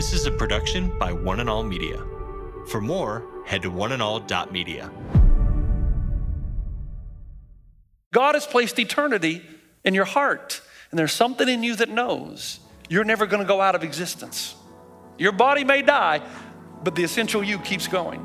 This is a production by One and All Media. For more, head to oneandall.media. God has placed eternity in your heart, and there's something in you that knows you're never going to go out of existence. Your body may die, but the essential you keeps going.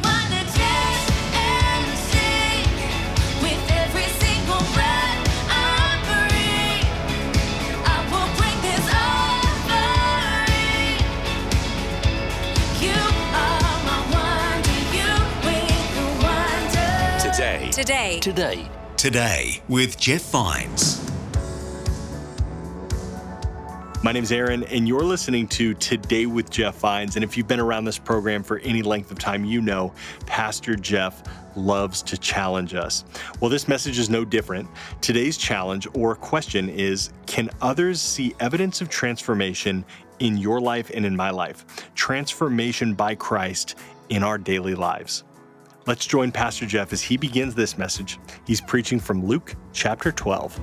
Today. Today. Today. Today with Jeff Vines. My name's Aaron, and you're listening to Today with Jeff Vines. And if you've been around this program for any length of time, you know Pastor Jeff loves to challenge us. Well, this message is no different. Today's challenge or question is Can others see evidence of transformation in your life and in my life? Transformation by Christ in our daily lives. Let's join Pastor Jeff as he begins this message. He's preaching from Luke chapter 12.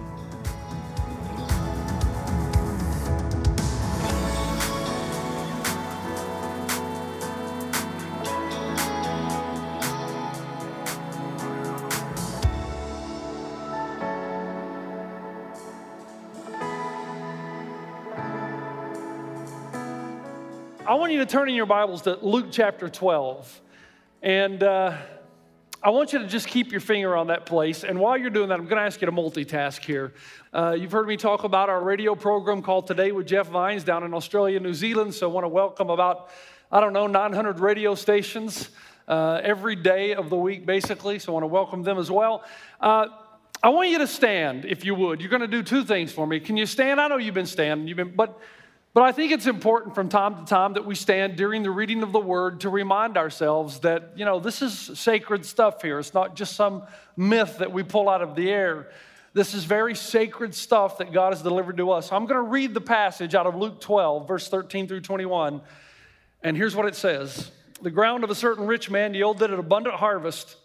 I want you to turn in your Bibles to Luke chapter 12. And uh, I want you to just keep your finger on that place. And while you're doing that, I'm going to ask you to multitask here. Uh, you've heard me talk about our radio program called Today with Jeff Vines down in Australia, New Zealand. So I want to welcome about, I don't know, 900 radio stations uh, every day of the week, basically. So I want to welcome them as well. Uh, I want you to stand, if you would. You're going to do two things for me. Can you stand? I know you've been standing, you've been, but but I think it's important from time to time that we stand during the reading of the word to remind ourselves that, you know, this is sacred stuff here. It's not just some myth that we pull out of the air. This is very sacred stuff that God has delivered to us. I'm going to read the passage out of Luke 12, verse 13 through 21. And here's what it says The ground of a certain rich man yielded an abundant harvest.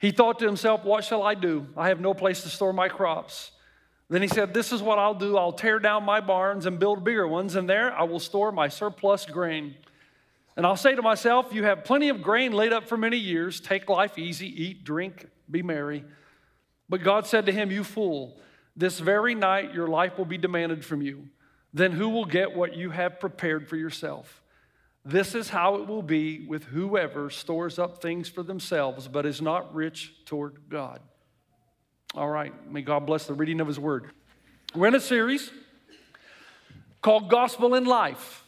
He thought to himself, What shall I do? I have no place to store my crops. Then he said, This is what I'll do. I'll tear down my barns and build bigger ones, and there I will store my surplus grain. And I'll say to myself, You have plenty of grain laid up for many years. Take life easy, eat, drink, be merry. But God said to him, You fool, this very night your life will be demanded from you. Then who will get what you have prepared for yourself? This is how it will be with whoever stores up things for themselves, but is not rich toward God. All right, may God bless the reading of His Word. We're in a series called Gospel in Life.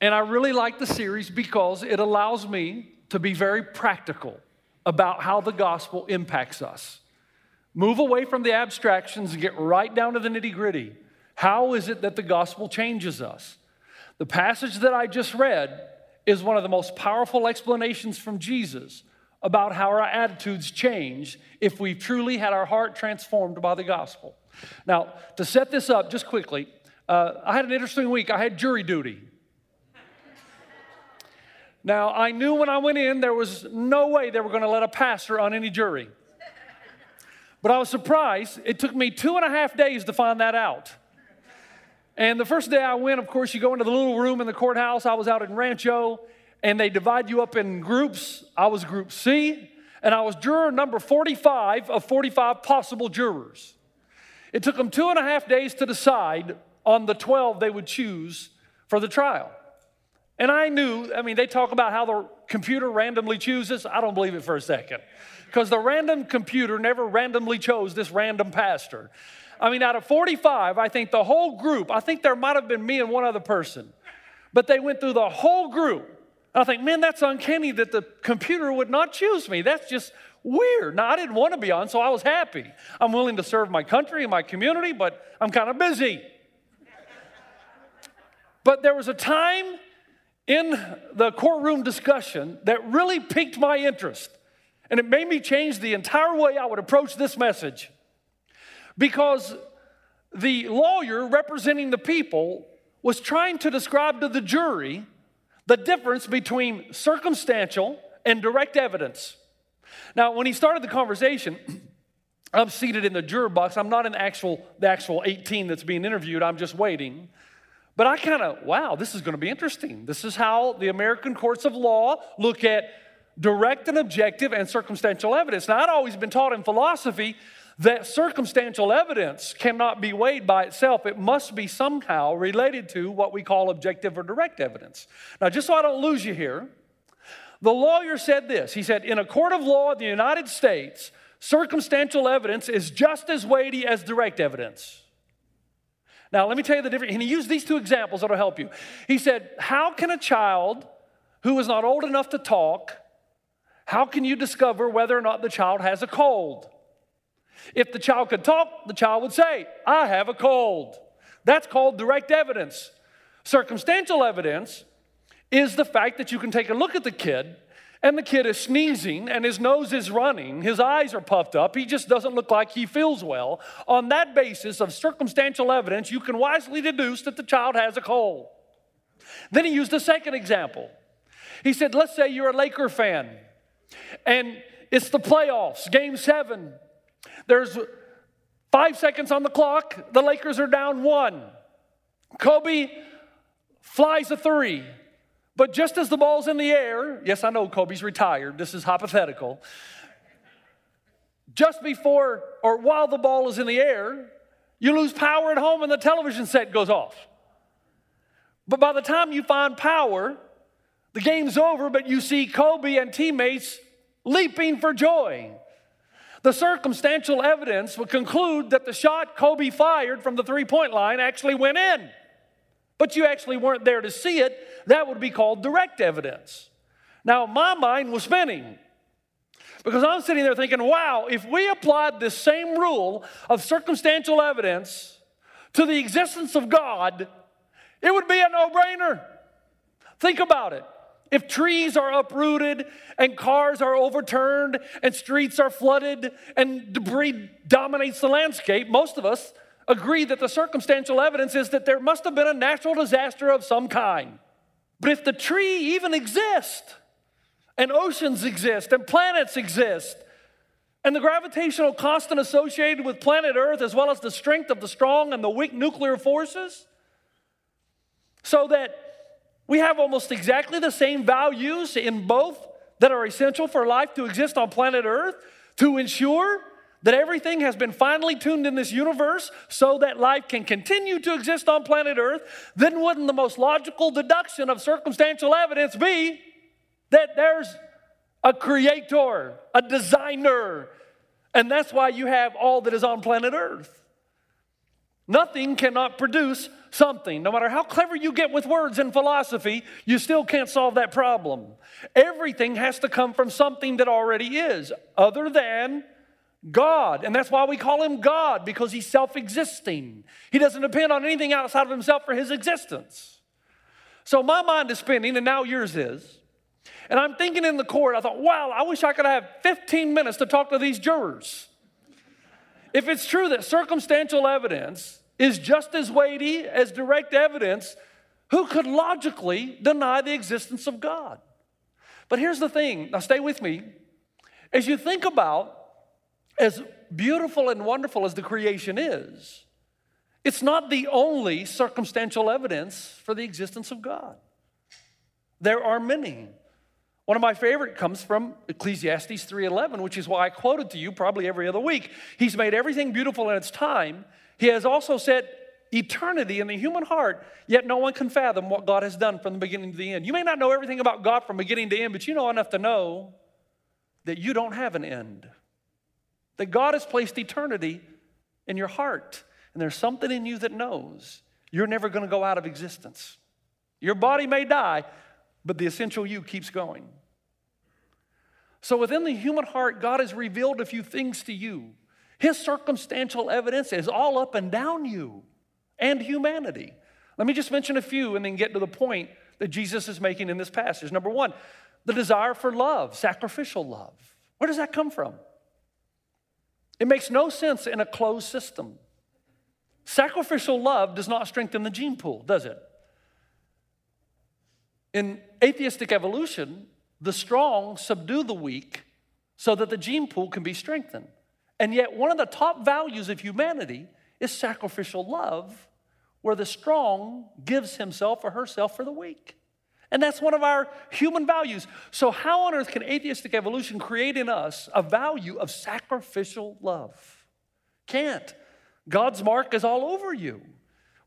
And I really like the series because it allows me to be very practical about how the gospel impacts us. Move away from the abstractions and get right down to the nitty gritty. How is it that the gospel changes us? The passage that I just read is one of the most powerful explanations from Jesus about how our attitudes change if we've truly had our heart transformed by the gospel. Now, to set this up just quickly, uh, I had an interesting week. I had jury duty. Now, I knew when I went in there was no way they were going to let a pastor on any jury. But I was surprised. It took me two and a half days to find that out. And the first day I went, of course, you go into the little room in the courthouse. I was out in Rancho, and they divide you up in groups. I was group C, and I was juror number 45 of 45 possible jurors. It took them two and a half days to decide on the 12 they would choose for the trial. And I knew, I mean, they talk about how the computer randomly chooses. I don't believe it for a second. Because the random computer never randomly chose this random pastor. I mean, out of 45, I think the whole group, I think there might have been me and one other person, but they went through the whole group. I think, man, that's uncanny that the computer would not choose me. That's just weird. Now, I didn't want to be on, so I was happy. I'm willing to serve my country and my community, but I'm kind of busy. But there was a time in the courtroom discussion that really piqued my interest. And it made me change the entire way I would approach this message. Because the lawyer representing the people was trying to describe to the jury the difference between circumstantial and direct evidence. Now, when he started the conversation, I'm seated in the juror box. I'm not in the actual, the actual 18 that's being interviewed. I'm just waiting. But I kind of, wow, this is going to be interesting. This is how the American courts of law look at direct and objective and circumstantial evidence. Now, I'd always been taught in philosophy that circumstantial evidence cannot be weighed by itself. It must be somehow related to what we call objective or direct evidence. Now, just so I don't lose you here, the lawyer said this He said, In a court of law in the United States, circumstantial evidence is just as weighty as direct evidence. Now, let me tell you the difference. And he used these two examples that'll help you. He said, How can a child who is not old enough to talk, how can you discover whether or not the child has a cold? If the child could talk, the child would say, I have a cold. That's called direct evidence. Circumstantial evidence is the fact that you can take a look at the kid and the kid is sneezing and his nose is running, his eyes are puffed up, he just doesn't look like he feels well. On that basis of circumstantial evidence, you can wisely deduce that the child has a cold. Then he used a second example. He said, Let's say you're a Laker fan and it's the playoffs, game seven. There's five seconds on the clock, the Lakers are down one. Kobe flies a three. But just as the ball's in the air, yes, I know Kobe's retired, this is hypothetical. Just before or while the ball is in the air, you lose power at home and the television set goes off. But by the time you find power, the game's over, but you see Kobe and teammates leaping for joy. The circumstantial evidence would conclude that the shot Kobe fired from the three point line actually went in but you actually weren't there to see it, that would be called direct evidence. Now, my mind was spinning because I'm sitting there thinking, wow, if we applied this same rule of circumstantial evidence to the existence of God, it would be a no brainer. Think about it. If trees are uprooted and cars are overturned and streets are flooded and debris dominates the landscape, most of us agree that the circumstantial evidence is that there must have been a natural disaster of some kind. But if the tree even exists, and oceans exist, and planets exist, and the gravitational constant associated with planet Earth, as well as the strength of the strong and the weak nuclear forces, so that we have almost exactly the same values in both that are essential for life to exist on planet Earth to ensure that everything has been finely tuned in this universe so that life can continue to exist on planet Earth, then wouldn't the most logical deduction of circumstantial evidence be that there's a creator, a designer, and that's why you have all that is on planet Earth? Nothing cannot produce something. No matter how clever you get with words in philosophy, you still can't solve that problem. Everything has to come from something that already is, other than God. And that's why we call him God, because he's self existing. He doesn't depend on anything outside of himself for his existence. So my mind is spinning, and now yours is. And I'm thinking in the court, I thought, wow, I wish I could have 15 minutes to talk to these jurors. If it's true that circumstantial evidence is just as weighty as direct evidence, who could logically deny the existence of God? But here's the thing now, stay with me. As you think about as beautiful and wonderful as the creation is, it's not the only circumstantial evidence for the existence of God. There are many. One of my favorite comes from Ecclesiastes 3:11, which is why I quoted to you probably every other week. He's made everything beautiful in its time. He has also set eternity in the human heart, yet no one can fathom what God has done from the beginning to the end. You may not know everything about God from beginning to end, but you know enough to know that you don't have an end. That God has placed eternity in your heart, and there's something in you that knows you're never going to go out of existence. Your body may die, but the essential you keeps going. So within the human heart, God has revealed a few things to you. His circumstantial evidence is all up and down you and humanity. Let me just mention a few and then get to the point that Jesus is making in this passage. Number one, the desire for love, sacrificial love. Where does that come from? It makes no sense in a closed system. Sacrificial love does not strengthen the gene pool, does it? In atheistic evolution, the strong subdue the weak so that the gene pool can be strengthened. And yet, one of the top values of humanity is sacrificial love, where the strong gives himself or herself for the weak. And that's one of our human values. So, how on earth can atheistic evolution create in us a value of sacrificial love? Can't. God's mark is all over you.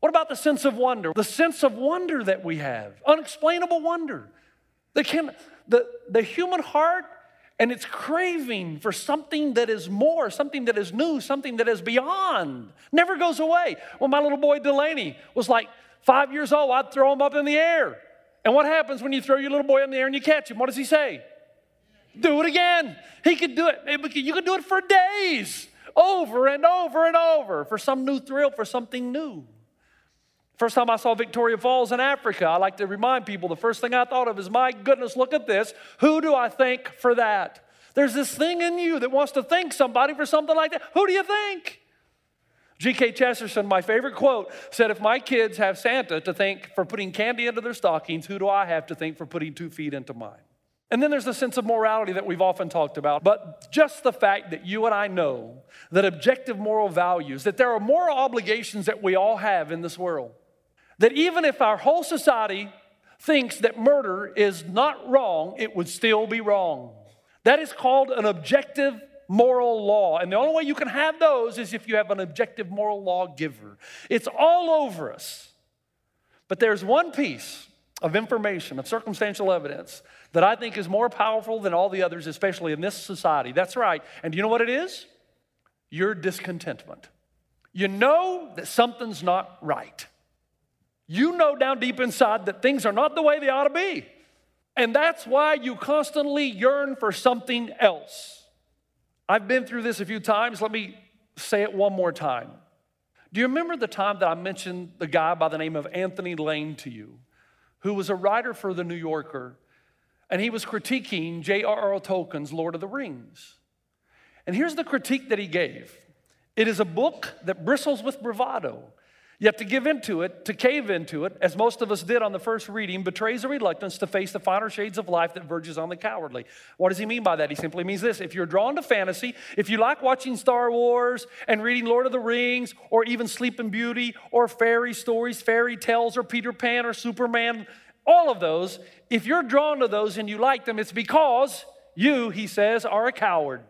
What about the sense of wonder? The sense of wonder that we have, unexplainable wonder. The, the, the human heart and its craving for something that is more, something that is new, something that is beyond, never goes away. When my little boy Delaney was like five years old, I'd throw him up in the air. And what happens when you throw your little boy in the air and you catch him? What does he say? Do it again. He could do it. You could do it for days, over and over and over, for some new thrill, for something new. First time I saw Victoria Falls in Africa, I like to remind people the first thing I thought of is, my goodness, look at this. Who do I thank for that? There's this thing in you that wants to thank somebody for something like that. Who do you think? G.K. Chesterton, my favorite quote, said, If my kids have Santa to thank for putting candy into their stockings, who do I have to thank for putting two feet into mine? And then there's the sense of morality that we've often talked about. But just the fact that you and I know that objective moral values, that there are moral obligations that we all have in this world, that even if our whole society thinks that murder is not wrong, it would still be wrong. That is called an objective moral law. And the only way you can have those is if you have an objective moral law giver. It's all over us. But there's one piece of information, of circumstantial evidence, that I think is more powerful than all the others, especially in this society. That's right. And do you know what it is? Your discontentment. You know that something's not right. You know down deep inside that things are not the way they ought to be. And that's why you constantly yearn for something else. I've been through this a few times. Let me say it one more time. Do you remember the time that I mentioned the guy by the name of Anthony Lane to you, who was a writer for The New Yorker, and he was critiquing J.R.R. Tolkien's Lord of the Rings? And here's the critique that he gave it is a book that bristles with bravado. Have to give into it, to cave into it, as most of us did on the first reading, betrays a reluctance to face the finer shades of life that verges on the cowardly. What does he mean by that? He simply means this if you're drawn to fantasy, if you like watching Star Wars and reading Lord of the Rings, or even Sleeping Beauty, or fairy stories, fairy tales, or Peter Pan, or Superman, all of those, if you're drawn to those and you like them, it's because you, he says, are a coward.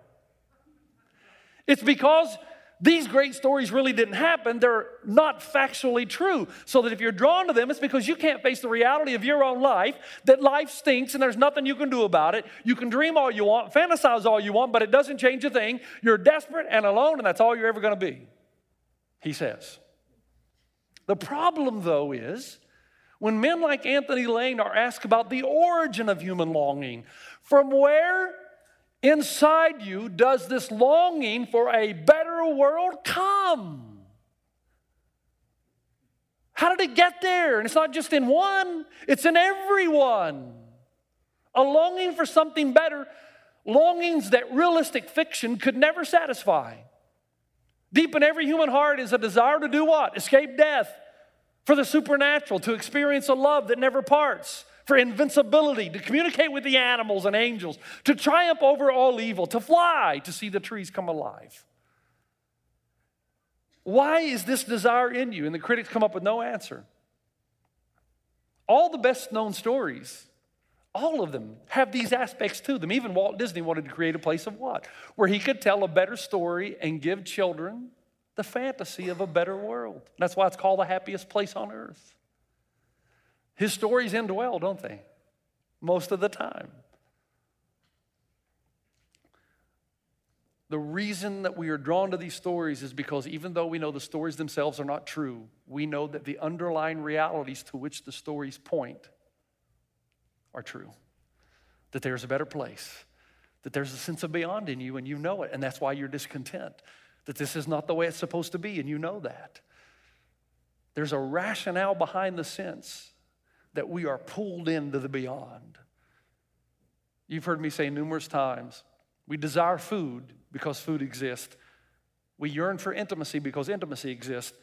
It's because these great stories really didn't happen. They're not factually true. So that if you're drawn to them, it's because you can't face the reality of your own life, that life stinks and there's nothing you can do about it. You can dream all you want, fantasize all you want, but it doesn't change a thing. You're desperate and alone, and that's all you're ever going to be, he says. The problem, though, is when men like Anthony Lane are asked about the origin of human longing, from where inside you does this longing for a better world come? How did it get there? And it's not just in one, it's in everyone. A longing for something better, longings that realistic fiction could never satisfy. Deep in every human heart is a desire to do what? Escape death, for the supernatural, to experience a love that never parts, for invincibility, to communicate with the animals and angels, to triumph over all evil, to fly, to see the trees come alive. Why is this desire in you? And the critics come up with no answer. All the best known stories, all of them have these aspects to them. Even Walt Disney wanted to create a place of what? Where he could tell a better story and give children the fantasy of a better world. That's why it's called the happiest place on earth. His stories end well, don't they? Most of the time. The reason that we are drawn to these stories is because even though we know the stories themselves are not true, we know that the underlying realities to which the stories point are true. That there's a better place, that there's a sense of beyond in you and you know it, and that's why you're discontent. That this is not the way it's supposed to be, and you know that. There's a rationale behind the sense that we are pulled into the beyond. You've heard me say numerous times we desire food because food exists. We yearn for intimacy because intimacy exists.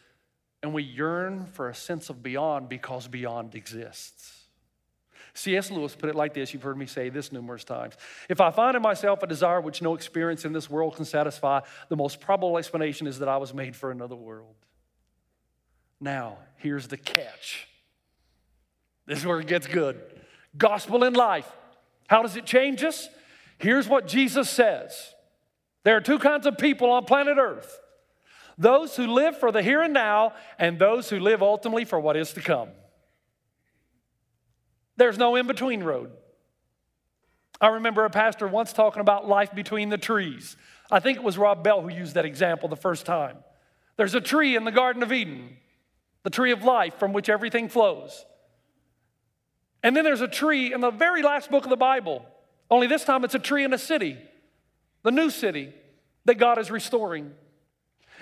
And we yearn for a sense of beyond because beyond exists. C.S. Lewis put it like this you've heard me say this numerous times. If I find in myself a desire which no experience in this world can satisfy, the most probable explanation is that I was made for another world. Now, here's the catch. This is where it gets good. Gospel in life. How does it change us? Here's what Jesus says There are two kinds of people on planet Earth those who live for the here and now, and those who live ultimately for what is to come. There's no in between road. I remember a pastor once talking about life between the trees. I think it was Rob Bell who used that example the first time. There's a tree in the Garden of Eden, the tree of life from which everything flows. And then there's a tree in the very last book of the Bible, only this time it's a tree in a city, the new city that God is restoring.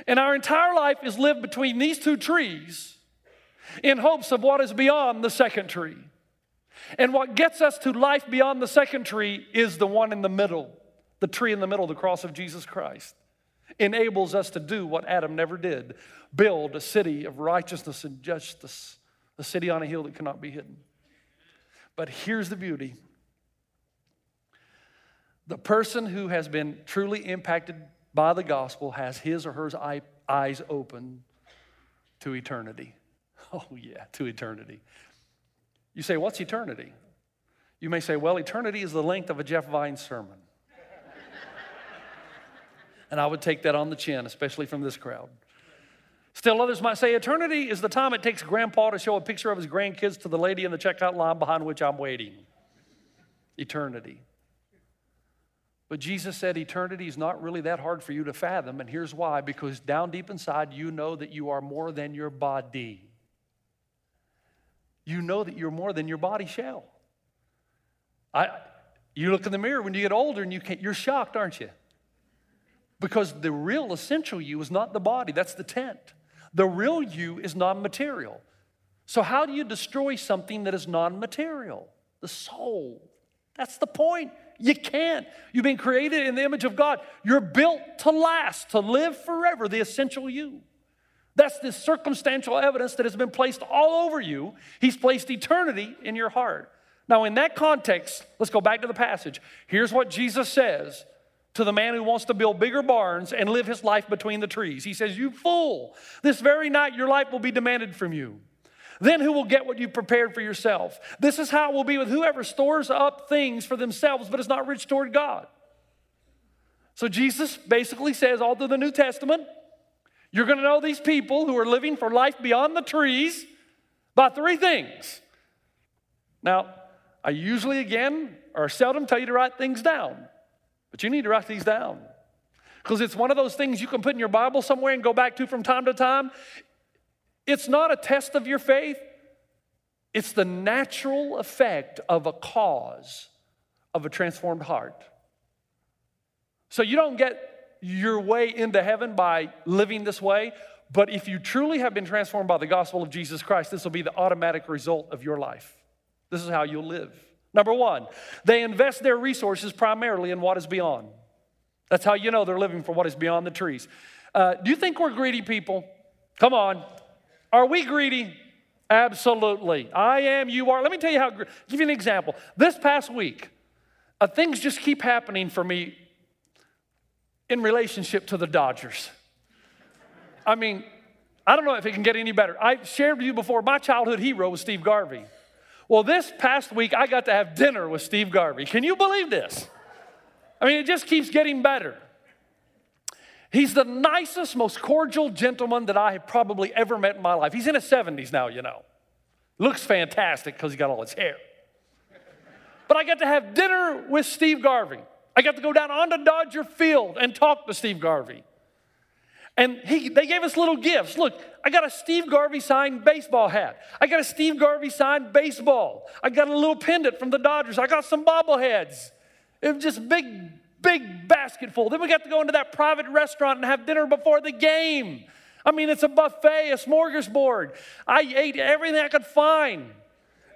And our entire life is lived between these two trees in hopes of what is beyond the second tree. And what gets us to life beyond the second tree is the one in the middle, the tree in the middle, the cross of Jesus Christ. Enables us to do what Adam never did build a city of righteousness and justice, a city on a hill that cannot be hidden. But here's the beauty the person who has been truly impacted by the gospel has his or her eyes open to eternity. Oh, yeah, to eternity. You say, What's eternity? You may say, Well, eternity is the length of a Jeff Vine sermon. and I would take that on the chin, especially from this crowd. Still, others might say eternity is the time it takes grandpa to show a picture of his grandkids to the lady in the checkout line behind which I'm waiting. Eternity. But Jesus said eternity is not really that hard for you to fathom, and here's why because down deep inside, you know that you are more than your body. You know that you're more than your body shell. I, you look in the mirror when you get older and you can't, you're shocked, aren't you? Because the real essential you is not the body, that's the tent. The real you is non material. So, how do you destroy something that is non material? The soul. That's the point. You can't. You've been created in the image of God. You're built to last, to live forever, the essential you. That's the circumstantial evidence that has been placed all over you. He's placed eternity in your heart. Now, in that context, let's go back to the passage. Here's what Jesus says to the man who wants to build bigger barns and live his life between the trees. He says, You fool, this very night your life will be demanded from you. Then who will get what you prepared for yourself? This is how it will be with whoever stores up things for themselves but is not rich toward God. So Jesus basically says, all through the New Testament, you're going to know these people who are living for life beyond the trees by three things. Now, I usually, again, or seldom tell you to write things down, but you need to write these down. Because it's one of those things you can put in your Bible somewhere and go back to from time to time. It's not a test of your faith, it's the natural effect of a cause of a transformed heart. So you don't get your way into heaven by living this way, but if you truly have been transformed by the gospel of Jesus Christ, this will be the automatic result of your life. This is how you'll live. Number one, they invest their resources primarily in what is beyond. That's how you know they're living for what is beyond the trees. Uh, do you think we're greedy people? Come on. Are we greedy? Absolutely. I am, you are. Let me tell you how, give you an example. This past week, uh, things just keep happening for me in relationship to the Dodgers. I mean, I don't know if it can get any better. I shared with you before, my childhood hero was Steve Garvey. Well, this past week, I got to have dinner with Steve Garvey. Can you believe this? I mean, it just keeps getting better. He's the nicest, most cordial gentleman that I have probably ever met in my life. He's in his 70s now, you know. Looks fantastic because he got all his hair. But I got to have dinner with Steve Garvey. I got to go down onto Dodger Field and talk to Steve Garvey. And he, they gave us little gifts. Look, I got a Steve Garvey signed baseball hat. I got a Steve Garvey signed baseball. I got a little pendant from the Dodgers. I got some bobbleheads. It was just big, big basket full. Then we got to go into that private restaurant and have dinner before the game. I mean, it's a buffet, a smorgasbord. I ate everything I could find.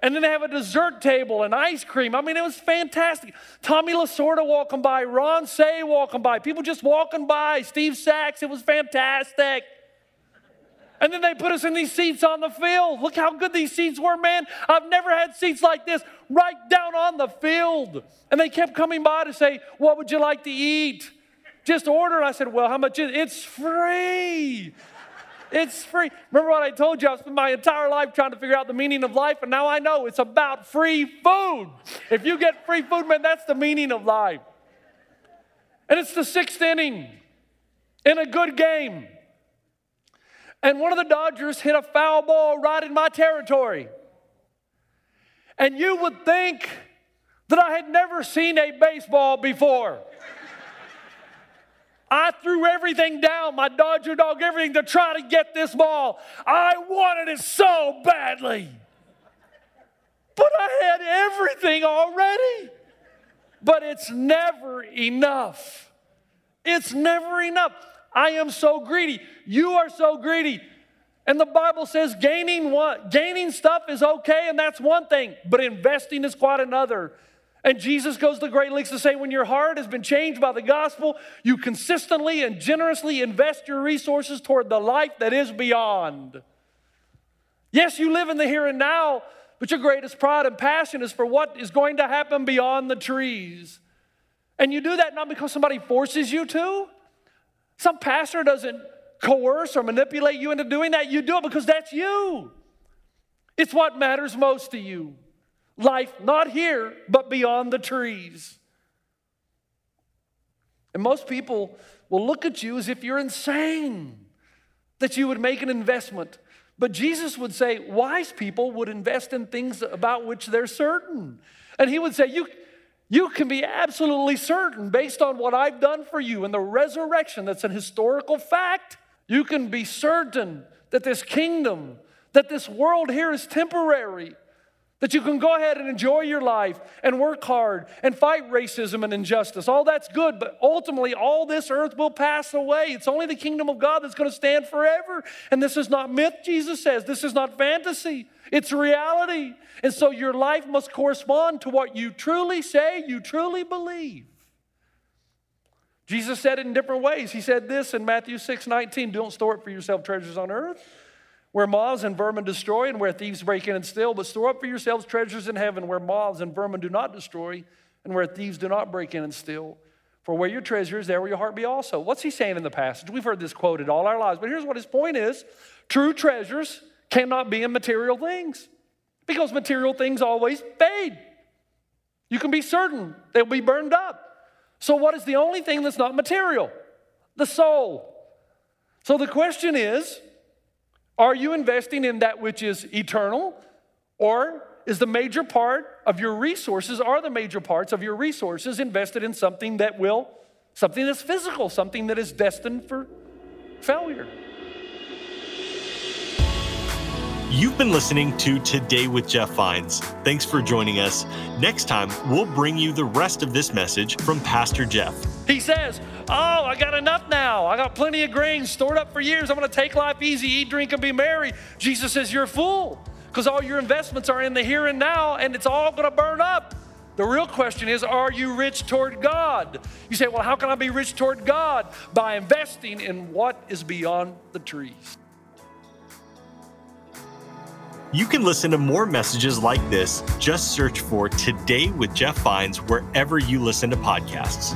And then they have a dessert table and ice cream. I mean, it was fantastic. Tommy Lasorda walking by, Ron Cey walking by, people just walking by, Steve Sax. It was fantastic. And then they put us in these seats on the field. Look how good these seats were, man. I've never had seats like this right down on the field. And they kept coming by to say, What would you like to eat? Just order. I said, Well, how much is it? It's free. It's free. Remember what I told you? I've spent my entire life trying to figure out the meaning of life, and now I know it's about free food. If you get free food, man, that's the meaning of life. And it's the sixth inning in a good game. And one of the Dodgers hit a foul ball right in my territory. And you would think that I had never seen a baseball before. I threw everything down, my Dodger dog, everything to try to get this ball. I wanted it so badly. But I had everything already. But it's never enough. It's never enough. I am so greedy. You are so greedy. And the Bible says gaining what? Gaining stuff is okay, and that's one thing, but investing is quite another. And Jesus goes to great lengths to say, when your heart has been changed by the gospel, you consistently and generously invest your resources toward the life that is beyond. Yes, you live in the here and now, but your greatest pride and passion is for what is going to happen beyond the trees. And you do that not because somebody forces you to, some pastor doesn't coerce or manipulate you into doing that. You do it because that's you. It's what matters most to you. Life not here, but beyond the trees. And most people will look at you as if you're insane, that you would make an investment. But Jesus would say, wise people would invest in things about which they're certain. And he would say, you, you can be absolutely certain based on what I've done for you and the resurrection that's an historical fact. You can be certain that this kingdom, that this world here is temporary, that you can go ahead and enjoy your life and work hard and fight racism and injustice. All that's good, but ultimately, all this earth will pass away. It's only the kingdom of God that's going to stand forever. And this is not myth, Jesus says. This is not fantasy, it's reality. And so your life must correspond to what you truly say, you truly believe. Jesus said it in different ways. He said this in Matthew 6 19 Don't store it for yourself treasures on earth where moths and vermin destroy and where thieves break in and steal, but store up for yourselves treasures in heaven where moths and vermin do not destroy and where thieves do not break in and steal. For where your treasure is, there will your heart be also. What's he saying in the passage? We've heard this quoted all our lives, but here's what his point is true treasures cannot be in material things because material things always fade. You can be certain they'll be burned up. So, what is the only thing that's not material? The soul. So, the question is are you investing in that which is eternal? Or is the major part of your resources, are the major parts of your resources invested in something that will, something that's physical, something that is destined for failure? You've been listening to Today with Jeff Vines. Thanks for joining us. Next time, we'll bring you the rest of this message from Pastor Jeff. He says, Oh, I got enough now. I got plenty of grains stored up for years. I'm going to take life easy, eat, drink, and be merry. Jesus says, You're a fool because all your investments are in the here and now and it's all going to burn up. The real question is, are you rich toward God? You say, Well, how can I be rich toward God? By investing in what is beyond the trees. You can listen to more messages like this. Just search for Today with Jeff Vines wherever you listen to podcasts.